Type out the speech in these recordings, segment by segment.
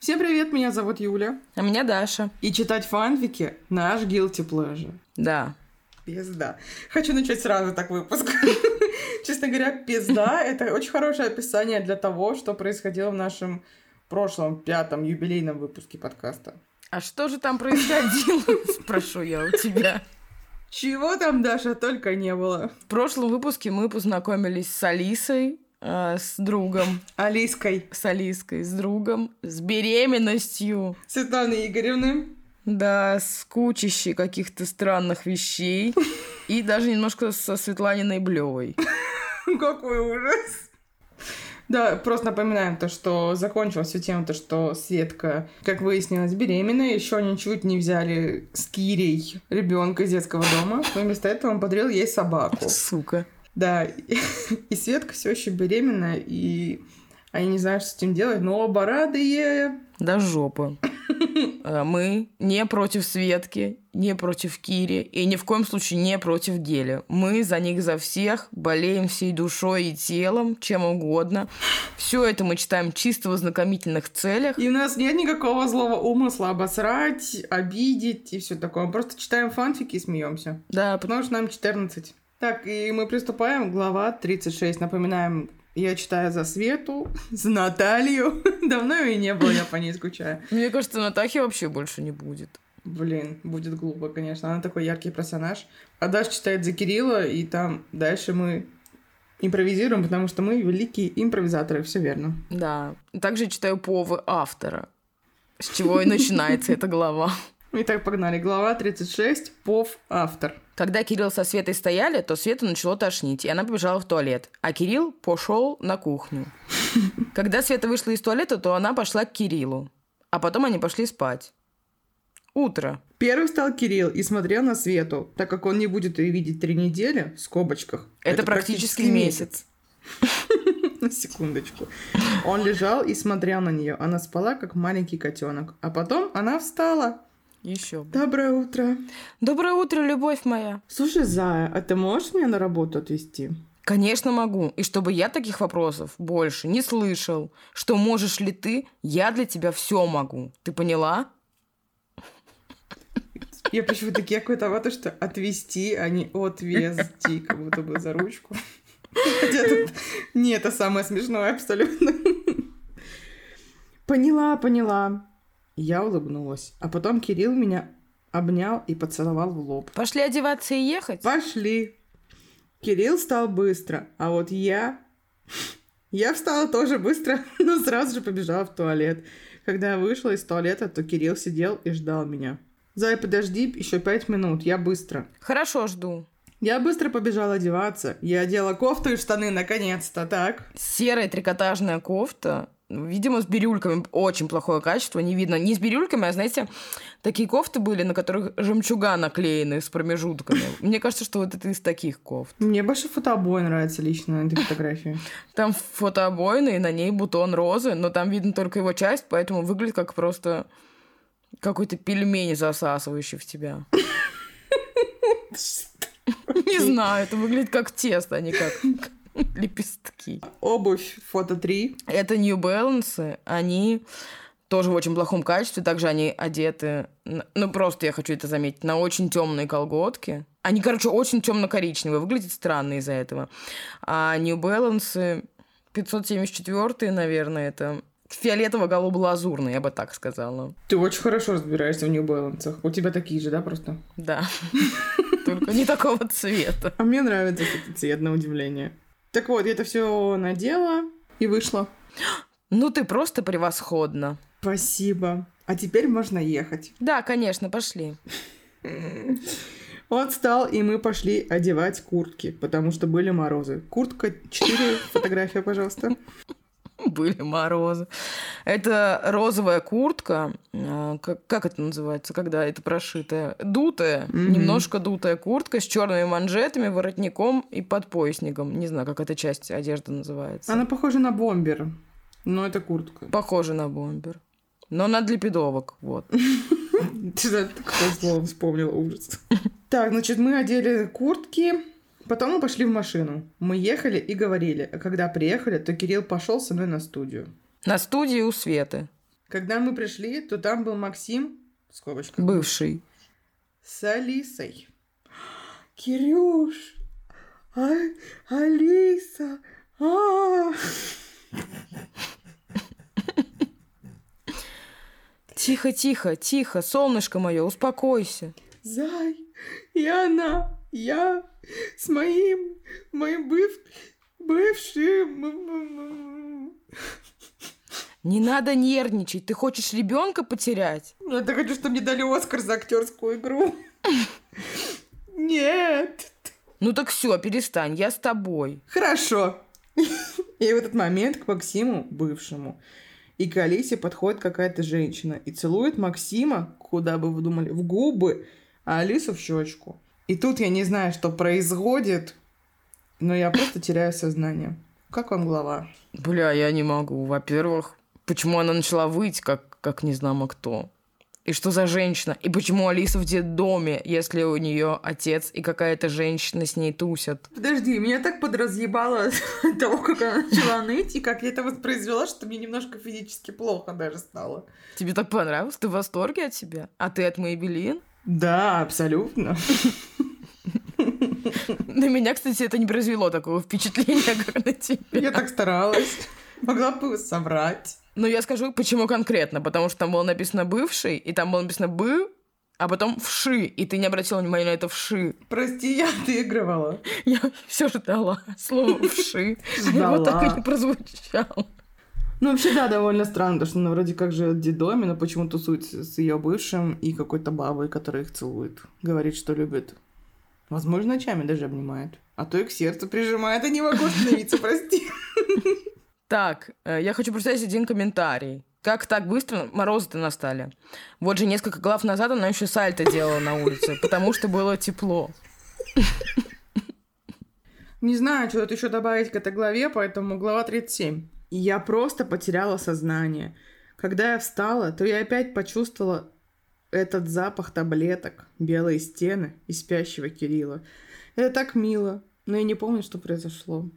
Всем привет, меня зовут Юля. А меня Даша. И читать фанфики — наш guilty pleasure. Да. Пизда. Хочу начать сразу так выпуск. Честно говоря, пизда — это очень хорошее описание для того, что происходило в нашем прошлом пятом юбилейном выпуске подкаста. А что же там происходило, спрошу я у тебя. Чего там, Даша, только не было. В прошлом выпуске мы познакомились с Алисой, э, с другом. Алиской. С Алиской, с другом, с беременностью. Светланы Игоревны. Да, с кучищей каких-то странных вещей. И даже немножко со Светланиной Блевой. Какой ужас. Да, просто напоминаем то, что закончилась все тем, то, что Светка, как выяснилось, беременна, еще ничуть не взяли с Кирей ребенка из детского дома, но вместо этого он подарил ей собаку. Сука. Да, и Светка все еще беременна, и они не знают, что с этим делать, но оба радые. Да жопа. Э, мы не против Светки, не против Кири и ни в коем случае не против Гели. Мы за них за всех болеем всей душой и телом, чем угодно. Все это мы читаем чисто в ознакомительных целях. И у нас нет никакого злого умысла обосрать, обидеть и все такое. Мы просто читаем фанфики и смеемся. Да, потому что нам 14. Так, и мы приступаем. Глава 36. Напоминаем, я читаю за Свету, за Наталью. Давно ее не было, я по ней скучаю. Мне кажется, Натахи вообще больше не будет. Блин, будет глупо, конечно. Она такой яркий персонаж. А Даша читает за Кирилла, и там дальше мы импровизируем, потому что мы великие импровизаторы, все верно. Да. Также читаю повы автора, с чего и начинается эта глава. Итак, погнали. Глава 36. Пов автор. Когда Кирилл со Светой стояли, то Света начало тошнить, и она побежала в туалет. А Кирилл пошел на кухню. Когда Света вышла из туалета, то она пошла к Кириллу. А потом они пошли спать. Утро. Первый стал Кирилл и смотрел на Свету, так как он не будет ее видеть три недели, в скобочках. Это, это практически, практически месяц. На секундочку. Он лежал и смотрел на нее. Она спала, как маленький котенок. А потом она встала. Еще. Доброе утро. Доброе утро, любовь моя. Слушай, Зая, а ты можешь меня на работу отвезти? Конечно, могу. И чтобы я таких вопросов больше не слышал. Что можешь ли ты, я для тебя все могу. Ты поняла? Я почему-то кекаю то, что отвезти, а не отвезти, как будто бы за ручку. Хотя тут не это самое смешное абсолютно. Поняла, поняла. Я улыбнулась. А потом Кирилл меня обнял и поцеловал в лоб. Пошли одеваться и ехать? Пошли. Кирилл встал быстро, а вот я... Я встала тоже быстро, но сразу же побежала в туалет. Когда я вышла из туалета, то Кирилл сидел и ждал меня. Зай, подожди, еще пять минут, я быстро. Хорошо, жду. Я быстро побежала одеваться. Я одела кофту и штаны, наконец-то, так? Серая трикотажная кофта Видимо, с бирюльками очень плохое качество, не видно. Не с бирюльками, а, знаете, такие кофты были, на которых жемчуга наклеены с промежутками. Мне кажется, что вот это из таких кофт. Мне больше фотообои нравится лично на этой фотографии. Там фотообоины, и на ней бутон розы, но там видно только его часть, поэтому выглядит как просто какой-то пельмень, засасывающий в тебя. Не знаю, это выглядит как тесто, а не как лепестки. Обувь фото 3. Это New Balance. Они тоже в очень плохом качестве. Также они одеты, ну просто я хочу это заметить, на очень темные колготки. Они, короче, очень темно-коричневые. Выглядят странно из-за этого. А New Balance 574, наверное, это фиолетово-голубо-лазурный, я бы так сказала. Ты очень хорошо разбираешься в New Balance. У тебя такие же, да, просто? Да. Только не такого цвета. А мне нравится этот цвет, на удивление. Так вот, я это все надела и вышла. Ну, ты просто превосходно. Спасибо. А теперь можно ехать. Да, конечно, пошли. Он встал, и мы пошли одевать куртки, потому что были морозы. Куртка 4, фотография, пожалуйста. Были морозы. Это розовая куртка, а, как, как это называется, когда это прошитая? Дутая, mm-hmm. немножко дутая куртка с черными манжетами, воротником и подпоясником. Не знаю, как эта часть одежды называется. Она похожа на бомбер, но это куртка. Похожа на бомбер. Но на для пидовок, вот. Ты такое слово вспомнила, ужас. Так, значит, мы одели куртки, Потом мы пошли в машину. Мы ехали и говорили. А когда приехали, то Кирилл пошел со мной на студию. На студию у Светы. Когда мы пришли, то там был Максим, в скобочках, Бывший. с Алисой. Кирюш, а, Алиса, а. Тихо, тихо, тихо, солнышко мое, успокойся. Зай, и она, я с моим, моим быв, бывшим. Не надо нервничать, ты хочешь ребенка потерять? Ну, Я так хочу, чтобы мне дали Оскар за актерскую игру. Нет. Ну так все, перестань, я с тобой. Хорошо. И в этот момент к Максиму, бывшему, и к Алисе подходит какая-то женщина и целует Максима, куда бы вы думали, в губы, а Алису в щечку. И тут я не знаю, что происходит, но я просто теряю сознание. Как вам глава? Бля, я не могу. Во-первых, почему она начала выть, как, как не знамо кто? И что за женщина? И почему Алиса в детдоме, если у нее отец и какая-то женщина с ней тусят? Подожди, меня так подразъебало от того, как она начала ныть, и как я это воспроизвела, что мне немножко физически плохо даже стало. Тебе так понравилось? Ты в восторге от себя? А ты от Мэйбелин? Да, абсолютно. На меня, кстати, это не произвело такого впечатления, как на тебя. Я так старалась. Могла бы соврать. Но я скажу, почему конкретно. Потому что там было написано «бывший», и там было написано «бы», а потом «вши», и ты не обратила внимания на это «вши». Прости, я отыгрывала. Я все ждала слово «вши», а его Ждала. так и не прозвучало. Ну, вообще, да, довольно странно, потому что она вроде как живет в детдоме, но почему тусуется с ее бывшим и какой-то бабой, которая их целует. Говорит, что любит. Возможно, ночами даже обнимает. А то и к сердцу прижимает, а не могу остановиться, прости. Так, э, я хочу прочитать один комментарий. Как так быстро морозы-то настали? Вот же несколько глав назад она еще сальто делала на улице, потому что было тепло. Не знаю, что тут еще добавить к этой главе, поэтому глава 37. И я просто потеряла сознание. Когда я встала, то я опять почувствовала этот запах таблеток, белые стены и спящего Кирилла. Это так мило, но я не помню, что произошло.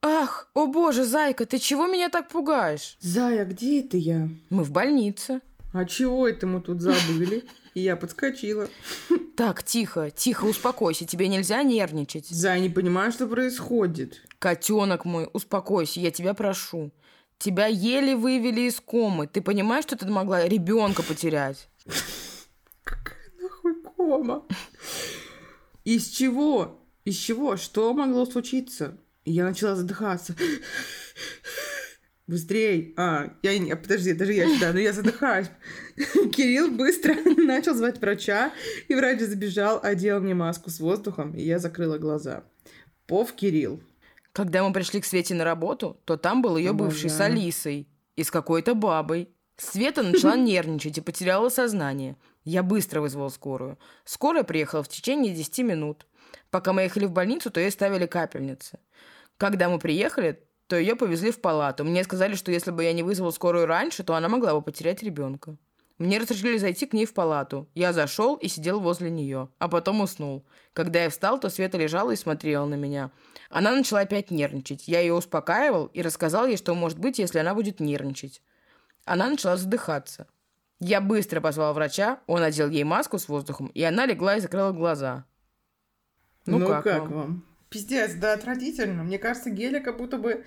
Ах, о боже, зайка, ты чего меня так пугаешь? Зая, где это я? Мы в больнице. А чего это мы тут забыли? И я подскочила. Так, тихо, тихо, успокойся, тебе нельзя нервничать. Зая, не понимаю, что происходит. Котенок мой, успокойся, я тебя прошу. Тебя еле вывели из комы. Ты понимаешь, что ты могла ребенка потерять? Какая нахуй кома? Из чего? Из чего? Что могло случиться? Я начала задыхаться. Быстрей. А, я не... Подожди, даже я сюда, но я задыхаюсь. Кирилл быстро начал звать врача, и врач забежал, одел мне маску с воздухом, и я закрыла глаза. Пов Кирилл. Когда мы пришли к Свете на работу, то там был ее бывший с. Алисой и с какой-то бабой. Света начала нервничать и потеряла сознание. Я быстро вызвала скорую. Скорая приехала в течение 10 минут. Пока мы ехали в больницу, то ей ставили капельницы. Когда мы приехали, то ее повезли в палату. Мне сказали, что если бы я не вызвала скорую раньше, то она могла бы потерять ребенка. Мне разрешили зайти к ней в палату. Я зашел и сидел возле нее, а потом уснул. Когда я встал, то Света лежала и смотрела на меня. Она начала опять нервничать. Я ее успокаивал и рассказал ей, что может быть, если она будет нервничать. Она начала задыхаться. Я быстро позвал врача, он одел ей маску с воздухом, и она легла и закрыла глаза. Ну, как, вам? Пиздец, да, отвратительно. Мне кажется, Геля как будто бы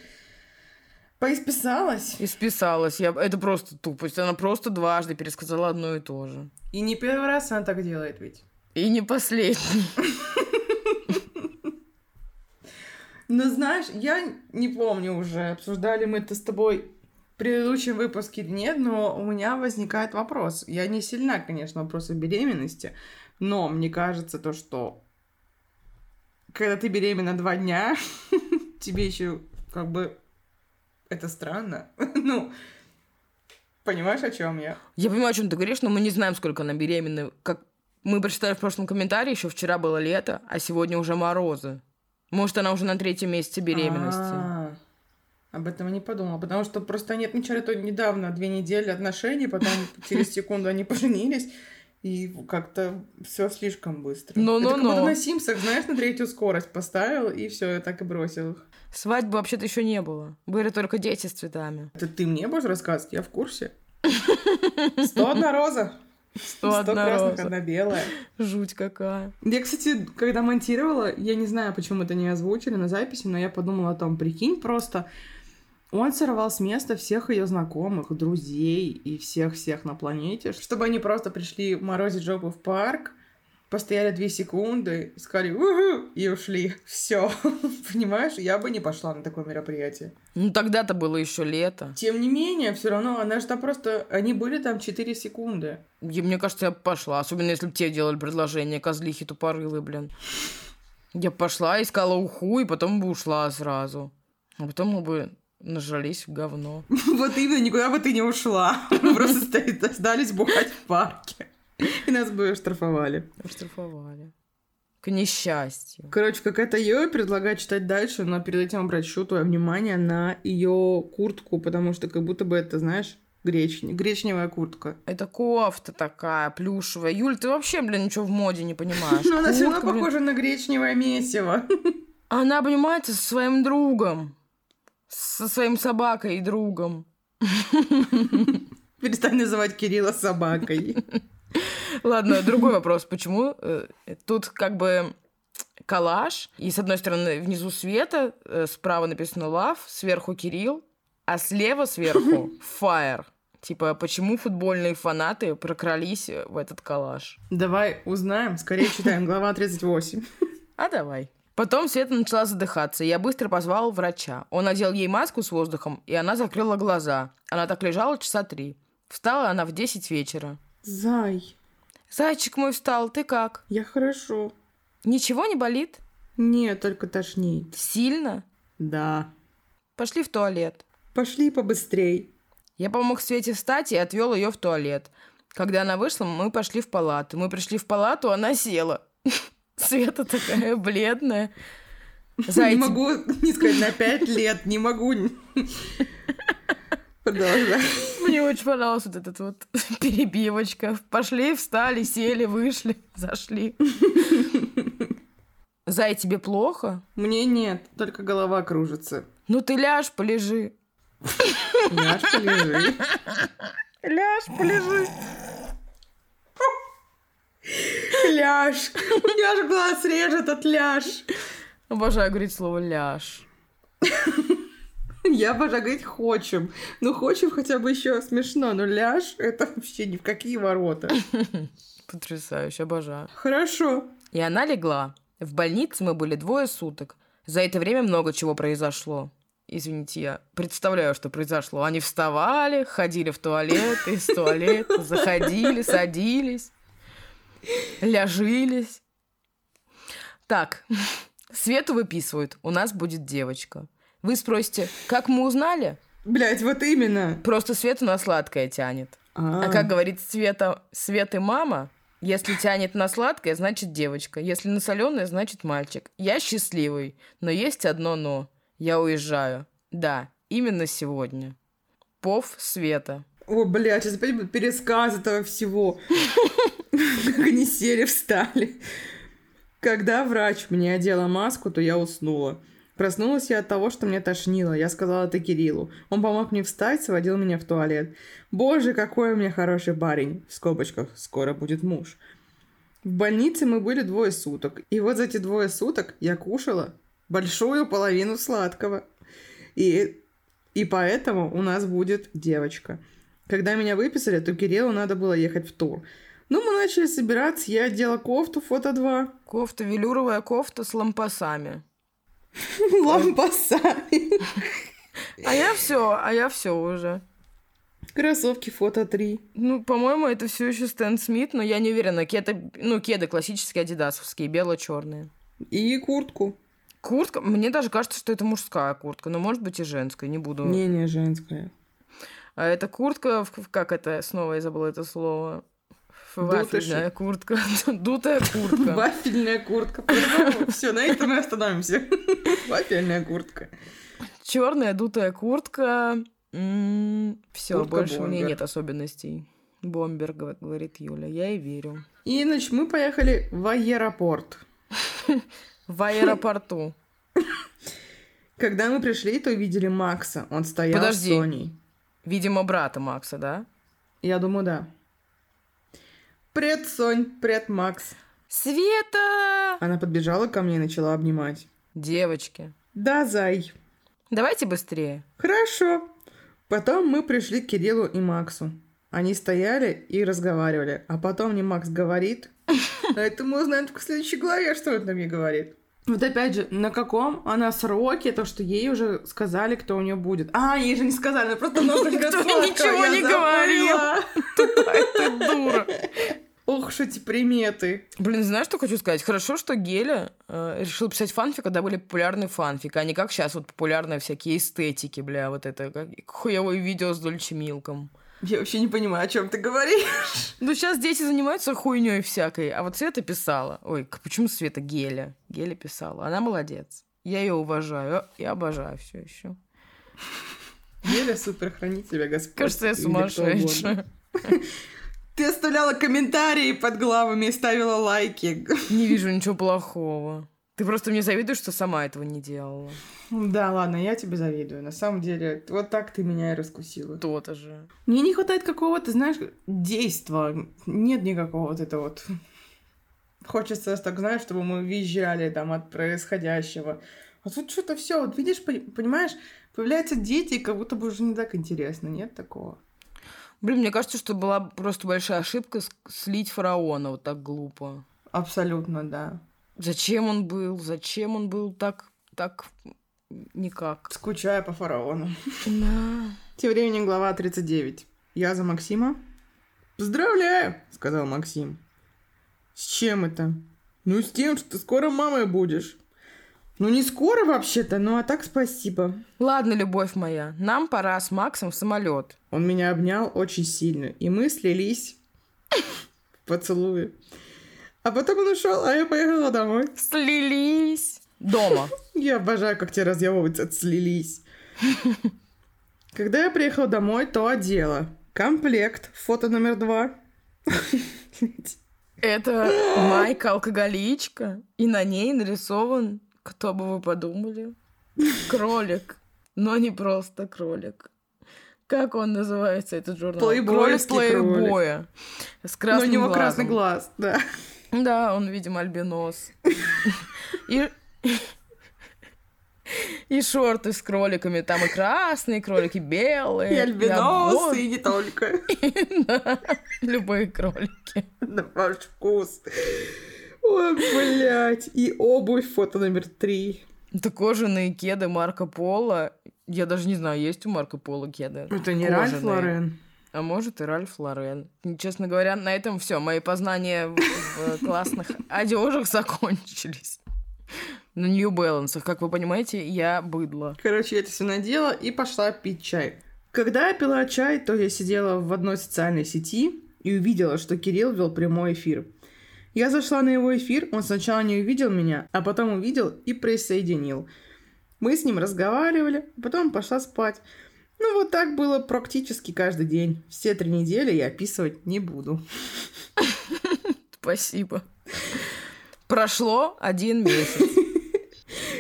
поисписалась. И списалась. Я... Это просто тупость. Она просто дважды пересказала одно и то же. И не первый раз она так делает ведь. И не последний. Но знаешь, я не помню уже, обсуждали мы это с тобой в предыдущем выпуске или нет, но у меня возникает вопрос. Я не сильна, конечно, в вопросах беременности, но мне кажется то, что когда ты беременна два дня, тебе еще как бы это странно. Ну, понимаешь, о чем я? Я понимаю, о чем ты говоришь, но мы не знаем, сколько она беременна. Как мы прочитали в прошлом комментарии, еще вчера было лето, а сегодня уже морозы. Может, она уже на третьем месяце беременности. А, Об этом я не подумала, потому что просто они отмечали то недавно, две недели отношений, потом через секунду они поженились, и как-то все слишком быстро. Ну, ну, ну. на Симсах, знаешь, на третью скорость поставил, и все, я так и бросил их. Свадьбы вообще-то еще не было. Были только дети с цветами. Это ты мне будешь рассказывать? Я в курсе. Сто одна роза. Сто красных, одна белая. Жуть какая. Я, кстати, когда монтировала, я не знаю, почему это не озвучили на записи, но я подумала о том, прикинь, просто он сорвал с места всех ее знакомых, друзей и всех-всех на планете, чтобы они просто пришли морозить жопу в парк, постояли две секунды, сказали «Уху!» и ушли. Все. Понимаешь, я бы не пошла на такое мероприятие. Ну тогда-то было еще лето. Тем не менее, все равно, она же там просто... Они были там 4 секунды. И мне кажется, я бы пошла. Особенно, если бы тебе делали предложение, козлихи тупорылые, блин. Я пошла, искала уху, и потом бы ушла сразу. А потом мы бы нажались в говно. Вот именно, никуда бы ты не ушла. Мы просто остались бухать в парке. И нас бы штрафовали. Оштрафовали. К несчастью. Короче, какая-то ее предлагает читать дальше, но перед этим обращу твое внимание на ее куртку, потому что как будто бы это, знаешь, гречне... гречневая куртка. Это кофта такая, плюшевая. Юль, ты вообще, блин, ничего в моде не понимаешь. Но она все равно похожа на гречневое месиво. Она обнимается со своим другом. Со своим собакой и другом. Перестань называть Кирилла собакой. Ладно, другой вопрос. Почему э, тут как бы коллаж, и с одной стороны внизу Света, э, справа написано Love, сверху Кирилл, а слева сверху Fire. Типа, почему футбольные фанаты прокрались в этот коллаж? Давай узнаем. Скорее читаем. Глава 38. А давай. Потом Света начала задыхаться, и я быстро позвал врача. Он надел ей маску с воздухом, и она закрыла глаза. Она так лежала часа три. Встала она в 10 вечера. Зай, «Зайчик мой встал, ты как? я хорошо. Ничего не болит? Нет, только тошнит. Сильно? Да. Пошли в туалет». Пошли побыстрей. Я помог Свете встать и отвел ее в туалет. Когда она вышла, мы пошли в палату. Мы пришли в палату, она села. Света такая бледная. Не Зайчик, могу не сказать на пять лет, не могу. Продолжай. мне очень понравилась вот эта вот перебивочка. Пошли, встали, сели, вышли, зашли. Зай, тебе плохо? Мне нет, только голова кружится. Ну ты ляжь, полежи. Ляжь, полежи. Ляжь, полежи. Ляж. У меня аж глаз режет от ляж. Обожаю говорить слово ляж. Я обожаю говорить хочем. Ну, хочем хотя бы еще смешно, но ляж это вообще ни в какие ворота. Потрясающе, обожаю. Хорошо. И она легла. В больнице мы были двое суток. За это время много чего произошло. Извините, я представляю, что произошло. Они вставали, ходили в туалет, из туалета, заходили, садились, ляжились. Так, Свету выписывают. У нас будет девочка. Вы спросите, как мы узнали? Блять, вот именно. Просто Свету на сладкое тянет. А как говорит Света, Свет и мама, если тянет на сладкое, значит девочка. Если на соленое, значит мальчик. Я счастливый, но есть одно но. Я уезжаю. Да, именно сегодня. Пов Света. О, блядь, сейчас опять пересказ этого всего. Как они сели, встали. Когда врач мне одела маску, то я уснула. Проснулась я от того, что мне тошнило. Я сказала это Кириллу. Он помог мне встать, сводил меня в туалет. Боже, какой у меня хороший парень. В скобочках, скоро будет муж. В больнице мы были двое суток. И вот за эти двое суток я кушала большую половину сладкого. И, и поэтому у нас будет девочка. Когда меня выписали, то Кириллу надо было ехать в тур. Ну, мы начали собираться, я одела кофту, фото 2. Кофта, велюровая кофта с лампасами. Лампасами. А я все, а я все уже. Кроссовки, фото 3. Ну, по-моему, это все еще Стэн Смит, но я не уверена. Кеды, ну, кеды классические адидасовские, бело-черные. И куртку. Куртка, мне даже кажется, что это мужская куртка, но может быть и женская, не буду. Не, не женская. А это куртка, как это, снова я забыла это слово. Дутыши. Вафельная куртка. Дутая куртка. Вафельная куртка. Все, на этом мы остановимся. Вафельная куртка. Черная дутая куртка. Все, Куртка больше у бомбер. нет особенностей. Бомбер, гов- говорит Юля. Я и верю. И, значит, мы поехали в аэропорт. В аэропорту. Когда мы пришли, то увидели Макса. Он стоял Подожди. с Соней. Видимо, брата Макса, да? Я думаю, да. Привет, Сонь. Привет, Макс. Света! Она подбежала ко мне и начала обнимать. Девочки, Да, зай. давайте быстрее. Хорошо. Потом мы пришли к Кириллу и Максу. Они стояли и разговаривали. А потом мне Макс говорит... А это мы узнаем только в следующей главе, что он мне говорит. Вот опять же, на каком она сроке, то, что ей уже сказали, кто у нее будет. А, ей же не сказали, она просто ножичка Никто ничего не. Тупая ты дура. Ох уж эти приметы. Блин, знаешь, что хочу сказать? Хорошо, что Геля э, решил писать фанфик, когда были популярны фанфик, а не как сейчас вот популярные всякие эстетики, бля, вот это, как хуевое видео с Дольче Милком. Я вообще не понимаю, о чем ты говоришь. Ну, сейчас дети занимаются хуйней всякой, а вот Света писала. Ой, почему Света? Геля. Геля писала. Она молодец. Я ее уважаю и обожаю все еще. Еля супер, хранит тебя Господь. Кажется, я сумасшедшая. Ты оставляла комментарии под главами и ставила лайки. Не вижу ничего плохого. Ты просто мне завидуешь, что сама этого не делала. Да, ладно, я тебе завидую. На самом деле, вот так ты меня и раскусила. То-то же. Мне не хватает какого-то, знаешь, действа. Нет никакого вот этого вот. Хочется, так знаешь, чтобы мы визжали там от происходящего. Вот вот что-то все, вот видишь, пони- понимаешь, появляются дети, и как будто бы уже не так интересно, нет такого? Блин, мне кажется, что была просто большая ошибка слить фараона вот так глупо. Абсолютно, да. Зачем он был? Зачем он был так, так никак? Скучаю по фараону. Да. Тем временем глава 39. Я за Максима. Поздравляю, сказал Максим. С чем это? Ну, с тем, что ты скоро мамой будешь. Ну, не скоро вообще-то, ну а так спасибо. Ладно, любовь моя, нам пора с Максом в самолет. Он меня обнял очень сильно, и мы слились в поцелуе. А потом он ушел, а я поехала домой. Слились. Дома. Я обожаю, как тебя разъебываются, слились. Когда я приехала домой, то одела комплект, фото номер два. Это майка-алкоголичка, и на ней нарисован, кто бы вы подумали, кролик, но не просто кролик. Как он называется, этот журнал? Кролик плейбоя. С Но красным у него глазом. красный глаз, да. Да, он, видимо, альбинос. И... И шорты с кроликами. Там и красные кролики, белые. И альбиносы, обвод. и не только. Да, Любые кролики. На ваш вкус. Ой, блядь. И обувь, фото номер три. Это кожаные кеды Марко Поло. Я даже не знаю, есть у Марко Поло кеды. Это не Ральф Кожаные. Лорен. А может и Ральф Лорен. Честно говоря, на этом все. Мои познания в, в классных одежах закончились. На New Balance. Как вы понимаете, я быдло. Короче, я это все надела и пошла пить чай. Когда я пила чай, то я сидела в одной социальной сети и увидела, что Кирилл вел прямой эфир. Я зашла на его эфир, он сначала не увидел меня, а потом увидел и присоединил. Мы с ним разговаривали, а потом пошла спать. Ну, вот так было практически каждый день. Все три недели я описывать не буду. Спасибо. Прошло один месяц.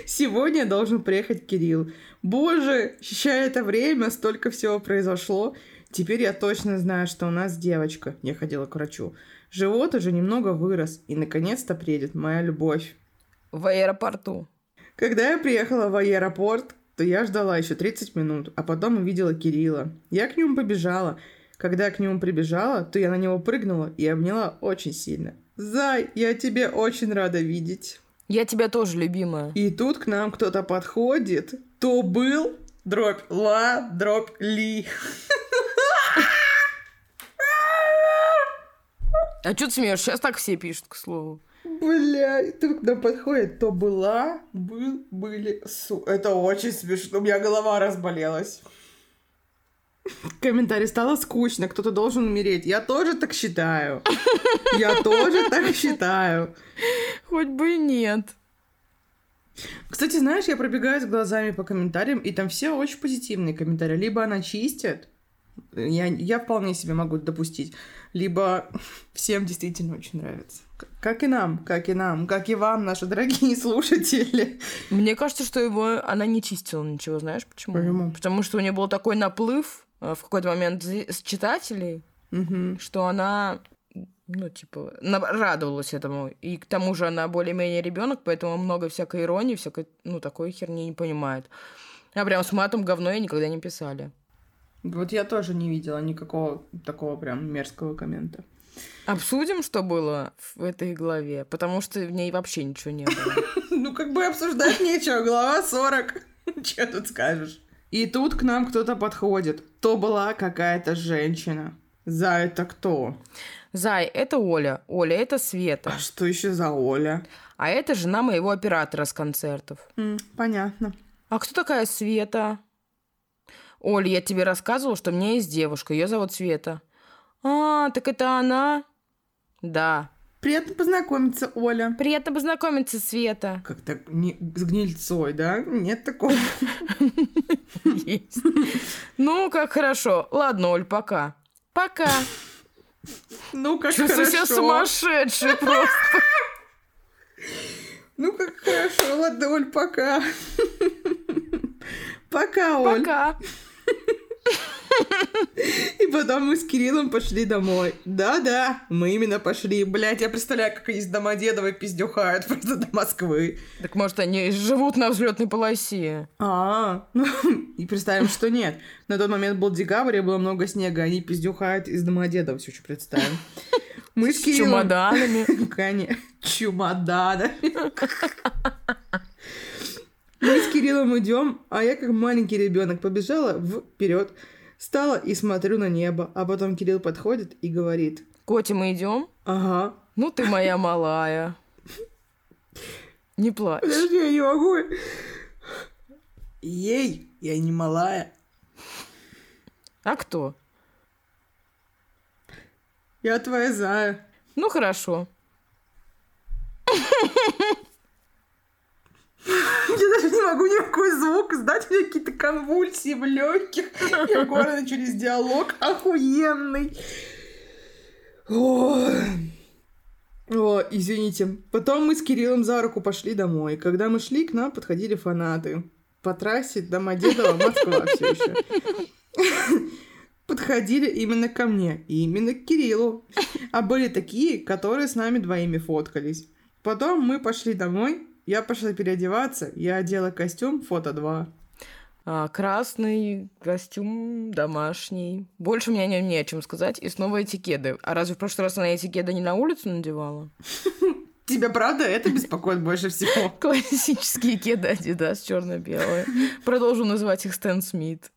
Сегодня должен приехать Кирилл. Боже, ощущая это время, столько всего произошло. Теперь я точно знаю, что у нас девочка. Я ходила к врачу. Живот уже немного вырос, и наконец-то приедет моя любовь. В аэропорту. Когда я приехала в аэропорт, то я ждала еще 30 минут, а потом увидела Кирилла. Я к нему побежала. Когда я к нему прибежала, то я на него прыгнула и обняла очень сильно. Зай, я тебе очень рада видеть. Я тебя тоже, любимая. И тут к нам кто-то подходит. То был дробь ла, дробь ли. А что ты смеешься? Сейчас так все пишут, к слову. Бля, тут нам подходит. То была, был, были, су. Это очень смешно. У меня голова разболелась. Комментарий стало скучно, кто-то должен умереть. Я тоже так считаю. Я тоже так считаю. Хоть бы и нет. Кстати, знаешь, я пробегаюсь глазами по комментариям, и там все очень позитивные комментарии. Либо она чистит, я, я вполне себе могу допустить, либо всем действительно очень нравится. Как и нам, как и нам, как и вам, наши дорогие слушатели. Мне кажется, что его она не чистила ничего, знаешь почему? Почему? Потому что у нее был такой наплыв э, в какой-то момент с читателей. Мгм. что она, ну, типа, радовалась этому. И к тому же она более-менее ребенок, поэтому много всякой иронии, всякой, ну, такой херни не понимает. А прям с матом говно ей никогда не писали. Вот я тоже не видела никакого такого прям мерзкого коммента. Обсудим, что было в этой главе, потому что в ней вообще ничего не было. Ну, как бы обсуждать нечего. Глава 40. Че тут скажешь? И тут к нам кто-то подходит. То была какая-то женщина. За это кто? Зай, это Оля. Оля, это Света. А что еще за Оля? А это жена моего оператора с концертов. Понятно. А кто такая Света? Оль, я тебе рассказывала, что у меня есть девушка, ее зовут Света. А, так это она? Да. Приятно познакомиться, Оля. Приятно познакомиться, Света. Как-то не, с гнильцой, да? Нет такого. Есть. Ну, как хорошо. Ладно, Оль, пока. Пока. Ну, как Чувствую себя хорошо. сумасшедшей просто. Ну, как хорошо. Ладно, Оль, пока. Пока, Оль. Пока. И потом мы с Кириллом пошли домой. Да-да, мы именно пошли. Блять, я представляю, как они с Домодедовой пиздюхают просто до Москвы. Так может, они живут на взлетной полосе? А, ну, и представим, что нет. На тот момент был декабрь, и было много снега, они пиздюхают из Домодедова, все еще представим. Мы с С Кириллом... чемоданами. Конечно, чемоданами. Кириллом идем, а я как маленький ребенок побежала вперед, стала и смотрю на небо, а потом Кирилл подходит и говорит, Котя, мы идем? ага, Ну ты моя малая. Не плачь. подожди, я не могу. Ей, я не малая, А кто? я твоя зая. Ну хорошо. Я даже не могу никакой звук издать, у меня какие-то конвульсии в легких. Я гордо через диалог охуенный. Ой. О, извините. Потом мы с Кириллом за руку пошли домой. Когда мы шли, к нам подходили фанаты. По трассе Домодедово, Москва все еще. Подходили именно ко мне, и именно к Кириллу. А были такие, которые с нами двоими фоткались. Потом мы пошли домой, я пошла переодеваться, я одела костюм фото 2. А, красный костюм домашний. Больше у меня не, не о чем сказать. И снова эти кеды. А разве в прошлый раз она эти кеды не на улицу надевала? Тебя правда это беспокоит больше всего? Классические кеды Adidas черно-белые. Продолжу называть их Стэн Смит.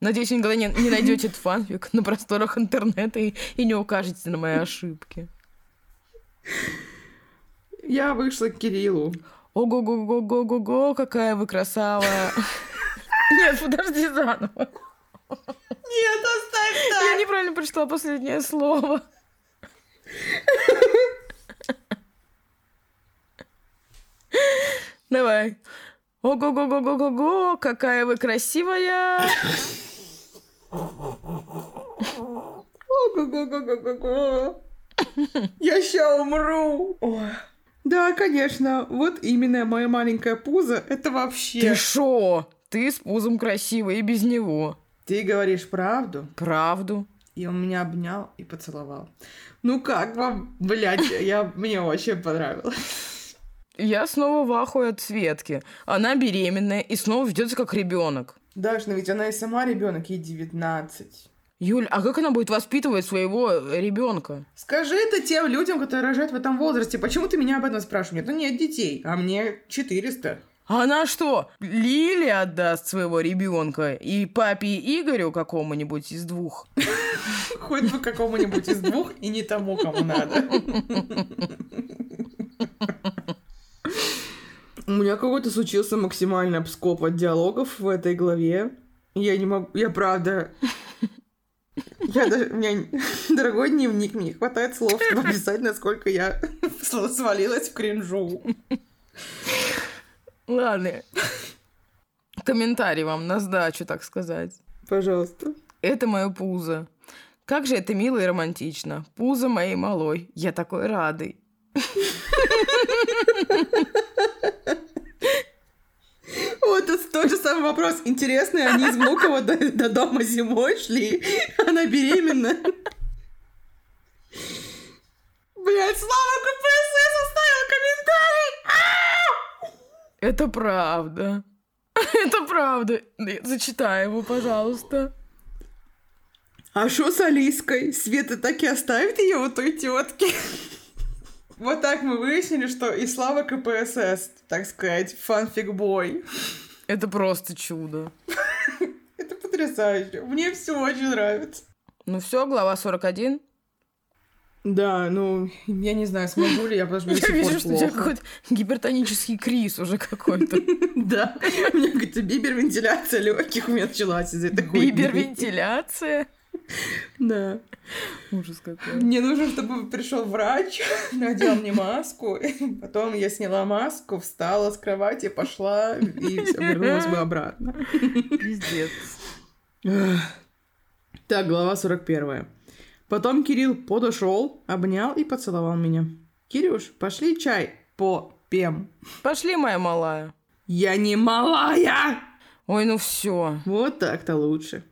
Надеюсь, вы никогда не, не найдете этот фанфик на просторах интернета и, и не укажете на мои ошибки. Я вышла к Кириллу. Ого-го-го-го-го-го, какая вы красава. Нет, подожди заново. Нет, оставь Я неправильно прочитала последнее слово. Давай. Ого-го-го-го-го-го, какая вы красивая. Ого-го-го-го-го. Я ща умру. Ой. Да, конечно. Вот именно моя маленькая пузо. Это вообще... Ты шо? Ты с пузом красивый и без него. Ты говоришь правду? Правду. И он меня обнял и поцеловал. Ну как вам, блядь, я, мне очень понравилось. Я снова в ахуе от Светки. Она беременная и снова ведется как ребенок. Даш, но ведь она и сама ребенок, ей 19. Юль, а как она будет воспитывать своего ребенка? Скажи это тем людям, которые рожают в этом возрасте. Почему ты меня об этом спрашиваешь? Нет, ну нет детей, а мне 400. А Она что, Лиле отдаст своего ребенка и папе Игорю какому-нибудь из двух? Хоть бы какому-нибудь из двух и не тому, кому надо. У меня какой-то случился максимальный обскоп от диалогов в этой главе. Я не могу... Я правда... Я даже... У меня дорогой дневник, мне не хватает слов, чтобы описать, насколько я свалилась в кринжу. Ладно. Комментарий вам на сдачу, так сказать. Пожалуйста. Это мое пузо. Как же это мило и романтично. Пузо моей малой. Я такой радый. Вот тут тот же самый вопрос. Интересный, они из Внукова до, до дома зимой шли, она беременна. Блять, Слава КПСС оставил комментарий! А! Это правда. Это правда. Зачитай его, пожалуйста. А что с Алиской? Света так и оставит ее вот той тетке. Вот так мы выяснили, что и Слава КПСС, так сказать, фанфик-бой. Это просто чудо. Это потрясающе. Мне все очень нравится. Ну все, глава 41. Да, ну, я не знаю, смогу ли я, потому что Я вижу, что у тебя какой-то гипертонический криз уже какой-то. Да, у меня какая-то бибервентиляция легких у меня началась из этой хуйни. Бибервентиляция. Да. Ужас какой. Мне нужно, чтобы пришел врач, надел мне маску, потом я сняла маску, встала с кровати, пошла и всё, вернулась бы обратно. Пиздец. Так, глава 41. Потом Кирилл подошел, обнял и поцеловал меня. Кирюш, пошли чай попем. Пошли, моя малая. Я не малая! Ой, ну все. Вот так-то лучше.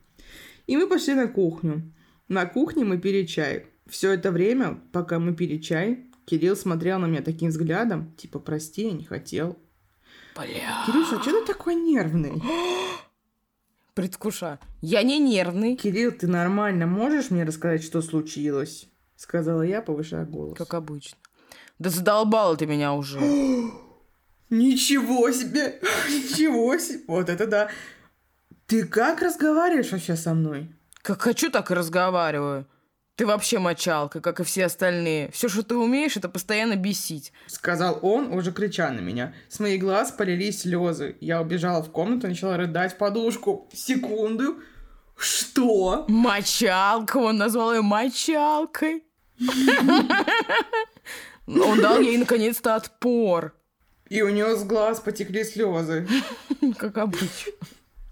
И мы пошли на кухню. На кухне мы пили чай. Все это время, пока мы пили чай, Кирилл смотрел на меня таким взглядом, типа, прости, я не хотел. Бля. Кирюша, что ты такой нервный? Предвкуша. Я не нервный. Кирилл, ты нормально можешь мне рассказать, что случилось? Сказала я, повышая голос. Как обычно. Да задолбала ты меня уже. Ничего себе! Ничего себе! Вот это да! Ты как разговариваешь вообще со мной? Как хочу, так и разговариваю. Ты вообще мочалка, как и все остальные. Все, что ты умеешь, это постоянно бесить. Сказал он, уже крича на меня. С моих глаз полились слезы. Я убежала в комнату и начала рыдать в подушку. Секунду. Что? Мочалка, он назвал ее мочалкой. Он дал ей наконец-то отпор, И у нее с глаз потекли слезы. как обычно.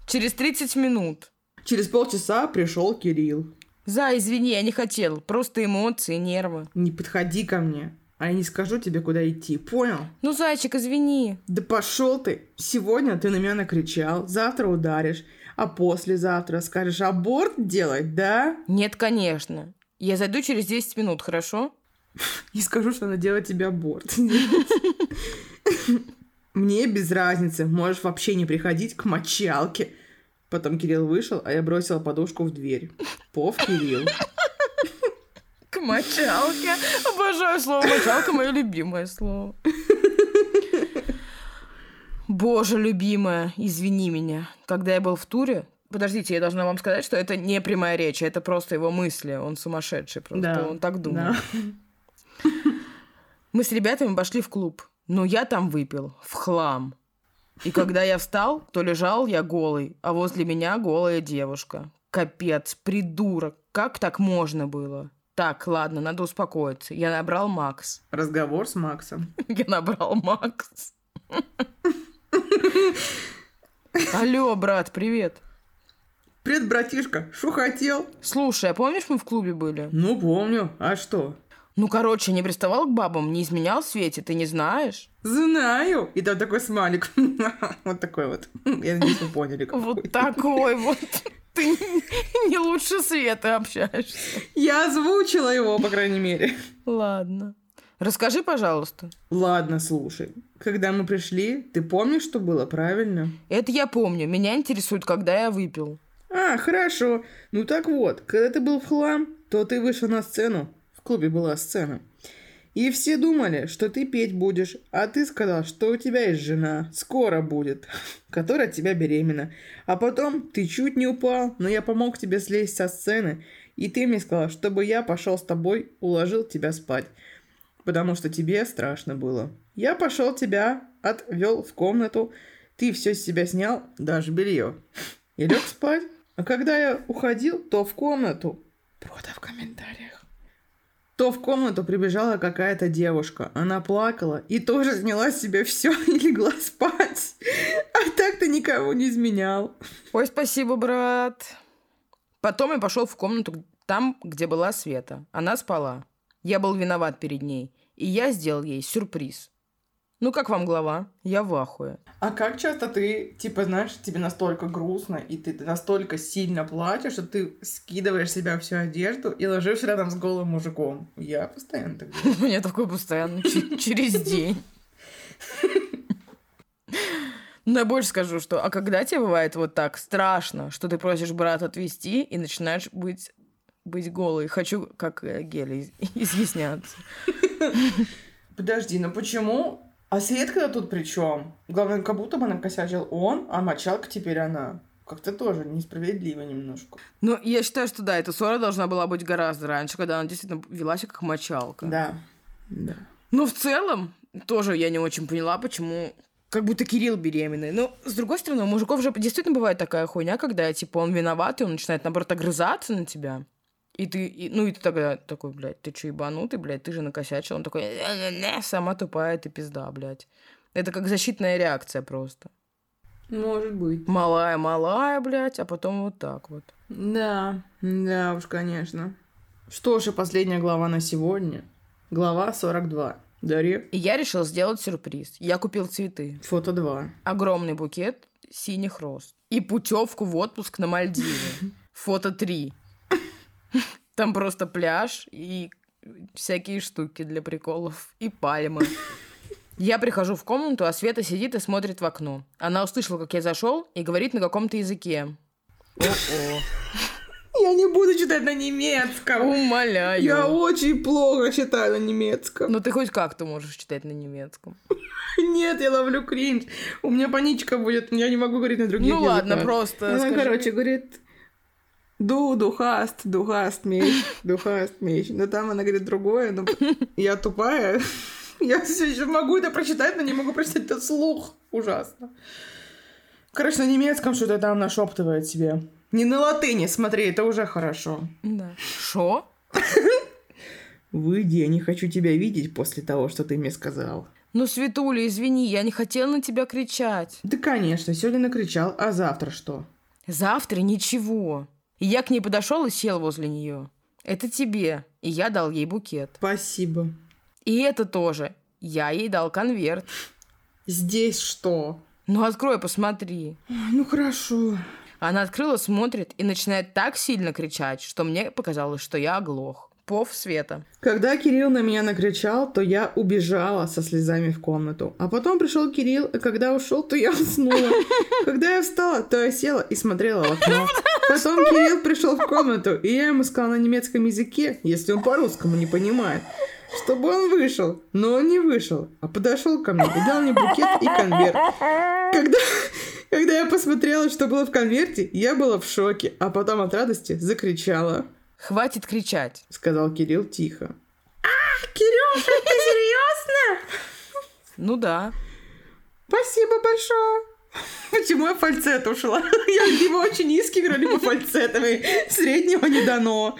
Через 30 минут. Через полчаса пришел Кирилл. За, извини, я не хотел. Просто эмоции, нервы. Не подходи ко мне, а я не скажу тебе, куда идти, понял? Ну, зайчик, извини. Да пошел ты! Сегодня ты на меня накричал, завтра ударишь, а послезавтра скажешь аборт делать, да? Нет, конечно. Я зайду через 10 минут, хорошо? И скажу, что надо делать тебе аборт. Мне без разницы, можешь вообще не приходить к мочалке. Потом Кирилл вышел, а я бросила подушку в дверь. Пов Кирилл. К мочалке. Обожаю слово мочалка, мое любимое слово. Боже, любимая, извини меня. Когда я был в туре, Подождите, я должна вам сказать, что это не прямая речь, это просто его мысли. Он сумасшедший просто, Да, он так думает. да. Мы с ребятами пошли в клуб. Но я там выпил в хлам. И когда я встал, то лежал я голый, а возле меня голая девушка. Капец, придурок, как так можно было? Так, ладно, надо успокоиться. Я набрал Макс. Разговор с Максом. Я набрал Макс. Алло, брат, привет. Привет, братишка, что хотел? Слушай, а помнишь, мы в клубе были? Ну, помню. А что? Ну, короче, не приставал к бабам, не изменял Свете, ты не знаешь? Знаю. И там такой смайлик. Вот такой вот. Я надеюсь, вы поняли. Вот такой вот. Ты не лучше Светы общаешься. Я озвучила его, по крайней мере. Ладно. Расскажи, пожалуйста. Ладно, слушай. Когда мы пришли, ты помнишь, что было правильно? Это я помню. Меня интересует, когда я выпил. А, хорошо. Ну так вот, когда ты был в хлам, то ты вышел на сцену. Клубе была сцена. И все думали, что ты петь будешь, а ты сказал, что у тебя есть жена, скоро будет, которая от тебя беременна. А потом ты чуть не упал, но я помог тебе слезть со сцены, и ты мне сказал, чтобы я пошел с тобой, уложил тебя спать, потому что тебе страшно было. Я пошел тебя, отвел в комнату, ты все с себя снял, даже белье, и лег спать. А когда я уходил, то в комнату, прода в комментариях, то в комнату прибежала какая-то девушка. Она плакала и тоже сняла с себя все и легла спать. А так ты никого не изменял. Ой, спасибо, брат. Потом я пошел в комнату там, где была Света. Она спала. Я был виноват перед ней. И я сделал ей сюрприз. Ну, как вам глава? Я в ахуе. А как часто ты, типа, знаешь, тебе настолько грустно, и ты настолько сильно плачешь, что ты скидываешь себя всю одежду и ложишься рядом с голым мужиком? Я постоянно так делаю. У меня такое постоянно через день. Но я больше скажу, что а когда тебе бывает вот так страшно, что ты просишь брата отвезти и начинаешь быть быть голой. Хочу, как э, Геля, из- изъясняться. Подожди, ну почему? А Светка тут при чем? Главное, как будто бы накосячил он, а мочалка теперь она. Как-то тоже несправедливо немножко. Ну, я считаю, что да, эта ссора должна была быть гораздо раньше, когда она действительно вела себя как мочалка. Да. Да. Но в целом, тоже я не очень поняла, почему как будто Кирилл беременный. Но, с другой стороны, у мужиков же действительно бывает такая хуйня, когда, типа, он виноват, и он начинает, наоборот, огрызаться на тебя. И ты, и- ну, и ты тогда такой, блядь, ты что, ебанутый, блядь, ты же накосячил. Он такой, «Не-не-не, сама тупая, ты пизда, блядь. Это как защитная реакция просто. Может быть. Малая, малая, блядь, а потом вот так вот. Да, да уж, конечно. Что ж, и последняя глава на сегодня. Глава 42. Дарья. И я решил сделать сюрприз. Я купил цветы. Фото 2. огромный букет синих роз и путевку в отпуск на Мальдивы. Фото 3. Там просто пляж и всякие штуки для приколов и пальмы. Я прихожу в комнату, а Света сидит и смотрит в окно. Она услышала, как я зашел, и говорит на каком-то языке. О-о. Я не буду читать на немецком. Умоляю. Я очень плохо читаю на немецком. Ну ты хоть как-то можешь читать на немецком. Нет, я ловлю кринж. У меня паничка будет, я не могу говорить на других Ну ладно, языках. просто Она, скажи. короче, говорит, ду, духаст, духаст меч, духаст меч. Но там она говорит другое, но я тупая. Я все еще могу это прочитать, но не могу прочитать это вслух. Ужасно. Короче, на немецком что-то там нашептывает себе. Не на латыни, смотри, это уже хорошо. Да. Шо? Выйди, я не хочу тебя видеть после того, что ты мне сказал. Ну, Светуля, извини, я не хотела на тебя кричать. Да, конечно, сегодня накричал, а завтра что? Завтра ничего. И я к ней подошел и сел возле нее. Это тебе. И я дал ей букет. Спасибо. И это тоже. Я ей дал конверт. Здесь что? Ну, открой, посмотри. Ну хорошо. Она открыла, смотрит и начинает так сильно кричать, что мне показалось, что я оглох. Пов Света. Когда Кирилл на меня накричал, то я убежала со слезами в комнату. А потом пришел Кирилл, и когда ушел, то я уснула. Когда я встала, то я села и смотрела в окно. Потом Кирилл пришел в комнату, и я ему сказала на немецком языке, если он по-русскому не понимает, чтобы он вышел. Но он не вышел, а подошел ко мне и дал мне букет и конверт. Когда, когда я посмотрела, что было в конверте, я была в шоке, а потом от радости закричала. Хватит кричать. Сказал Кирилл тихо. А, Кирюша, ты серьезно? Ну да. Спасибо большое. Почему я фальцет ушла? Я либо очень низкий играю, либо фальцетовый. Среднего не дано.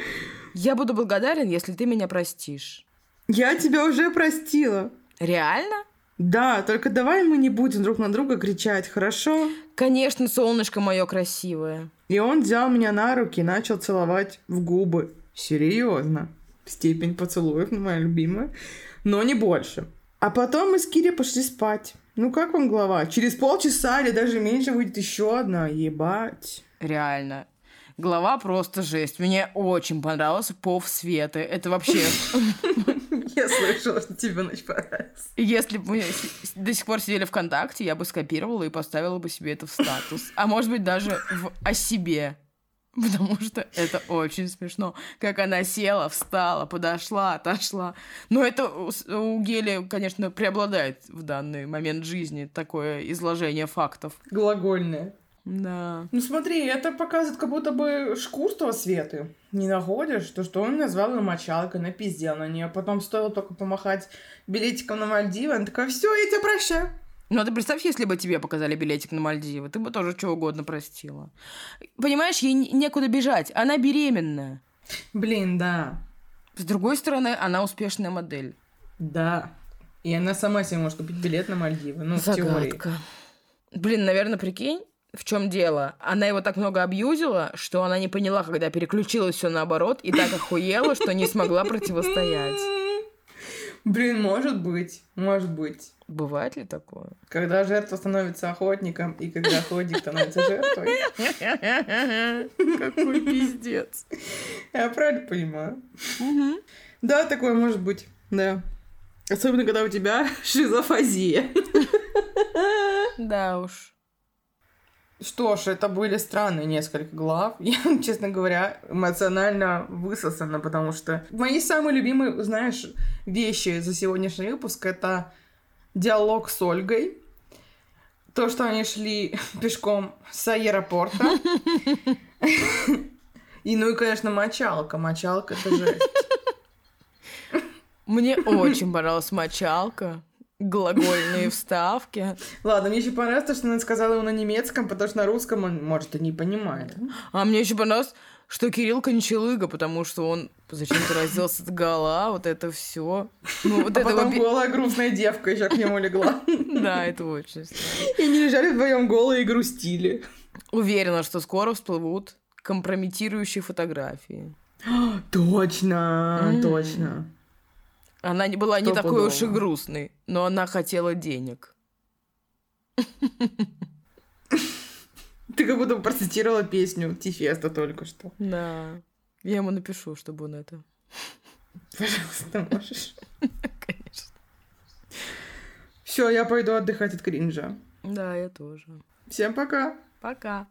Я буду благодарен, если ты меня простишь. Я тебя уже простила. Реально? Да, только давай мы не будем друг на друга кричать, хорошо? Конечно, солнышко мое красивое. И он взял меня на руки и начал целовать в губы. Серьезно. Степень поцелуев, моя любимая. Но не больше. А потом мы с Кири пошли спать. Ну как вам глава? Через полчаса или даже меньше выйдет еще одна. Ебать. Реально. Глава просто жесть. Мне очень понравился пов Светы. Это вообще... Я слышала, что тебе ночь понравилась. Если бы мы до сих пор сидели ВКонтакте, я бы скопировала и поставила бы себе это в статус. А может быть, даже в «О себе». Потому что это очень смешно. Как она села, встала, подошла, отошла. Но это у Гели, конечно, преобладает в данный момент жизни такое изложение фактов. Глагольная. Да. Ну смотри, это показывает как будто бы шкурство Светы. Не находишь? То, что он назвал ее мочалкой, напиздел на нее. Потом стоило только помахать билетиком на Мальдивы. Она такая, все, я тебя прощаю. Ну, а ты представь, если бы тебе показали билетик на Мальдивы, ты бы тоже чего угодно простила. Понимаешь, ей не- некуда бежать, она беременная. Блин, да. С другой стороны, она успешная модель. Да. И она сама себе может купить билет на Мальдивы. Ну, в теории. Загадка. Блин, наверное, прикинь, в чем дело? Она его так много абьюзила, что она не поняла, когда переключилась все наоборот, и так охуела, что не смогла противостоять. Блин, может быть, может быть. Бывает ли такое? Когда жертва становится охотником, и когда охотник становится жертвой. Какой пиздец. Я правильно понимаю? Да, такое может быть. Да. Особенно, когда у тебя шизофазия. Да уж. Что ж, это были странные несколько глав. Я, честно говоря, эмоционально высосана, потому что мои самые любимые, знаешь, вещи за сегодняшний выпуск это диалог с Ольгой, то, что они шли пешком с аэропорта, и, ну и, конечно, мочалка. Мочалка — это жесть. Мне очень понравилась мочалка глагольные вставки. Ладно, мне еще понравилось то, что она сказала его на немецком, потому что на русском он, может, и не понимает. А мне еще понравилось, что Кирилл кончалыга, потому что он зачем-то разделся от гола, вот это все. Ну, вот а это потом вот... голая грустная девка еще к нему легла. Да, это очень странно. И они лежали вдвоем голые и грустили. Уверена, что скоро всплывут компрометирующие фотографии. Точно, точно. Она не была не такой уж и грустной, но она хотела денег. Ты как будто процитировала песню Тифеста только что. Да. Я ему напишу, чтобы он это... Пожалуйста, можешь? Конечно. Все, я пойду отдыхать от кринжа. Да, я тоже. Всем пока. Пока.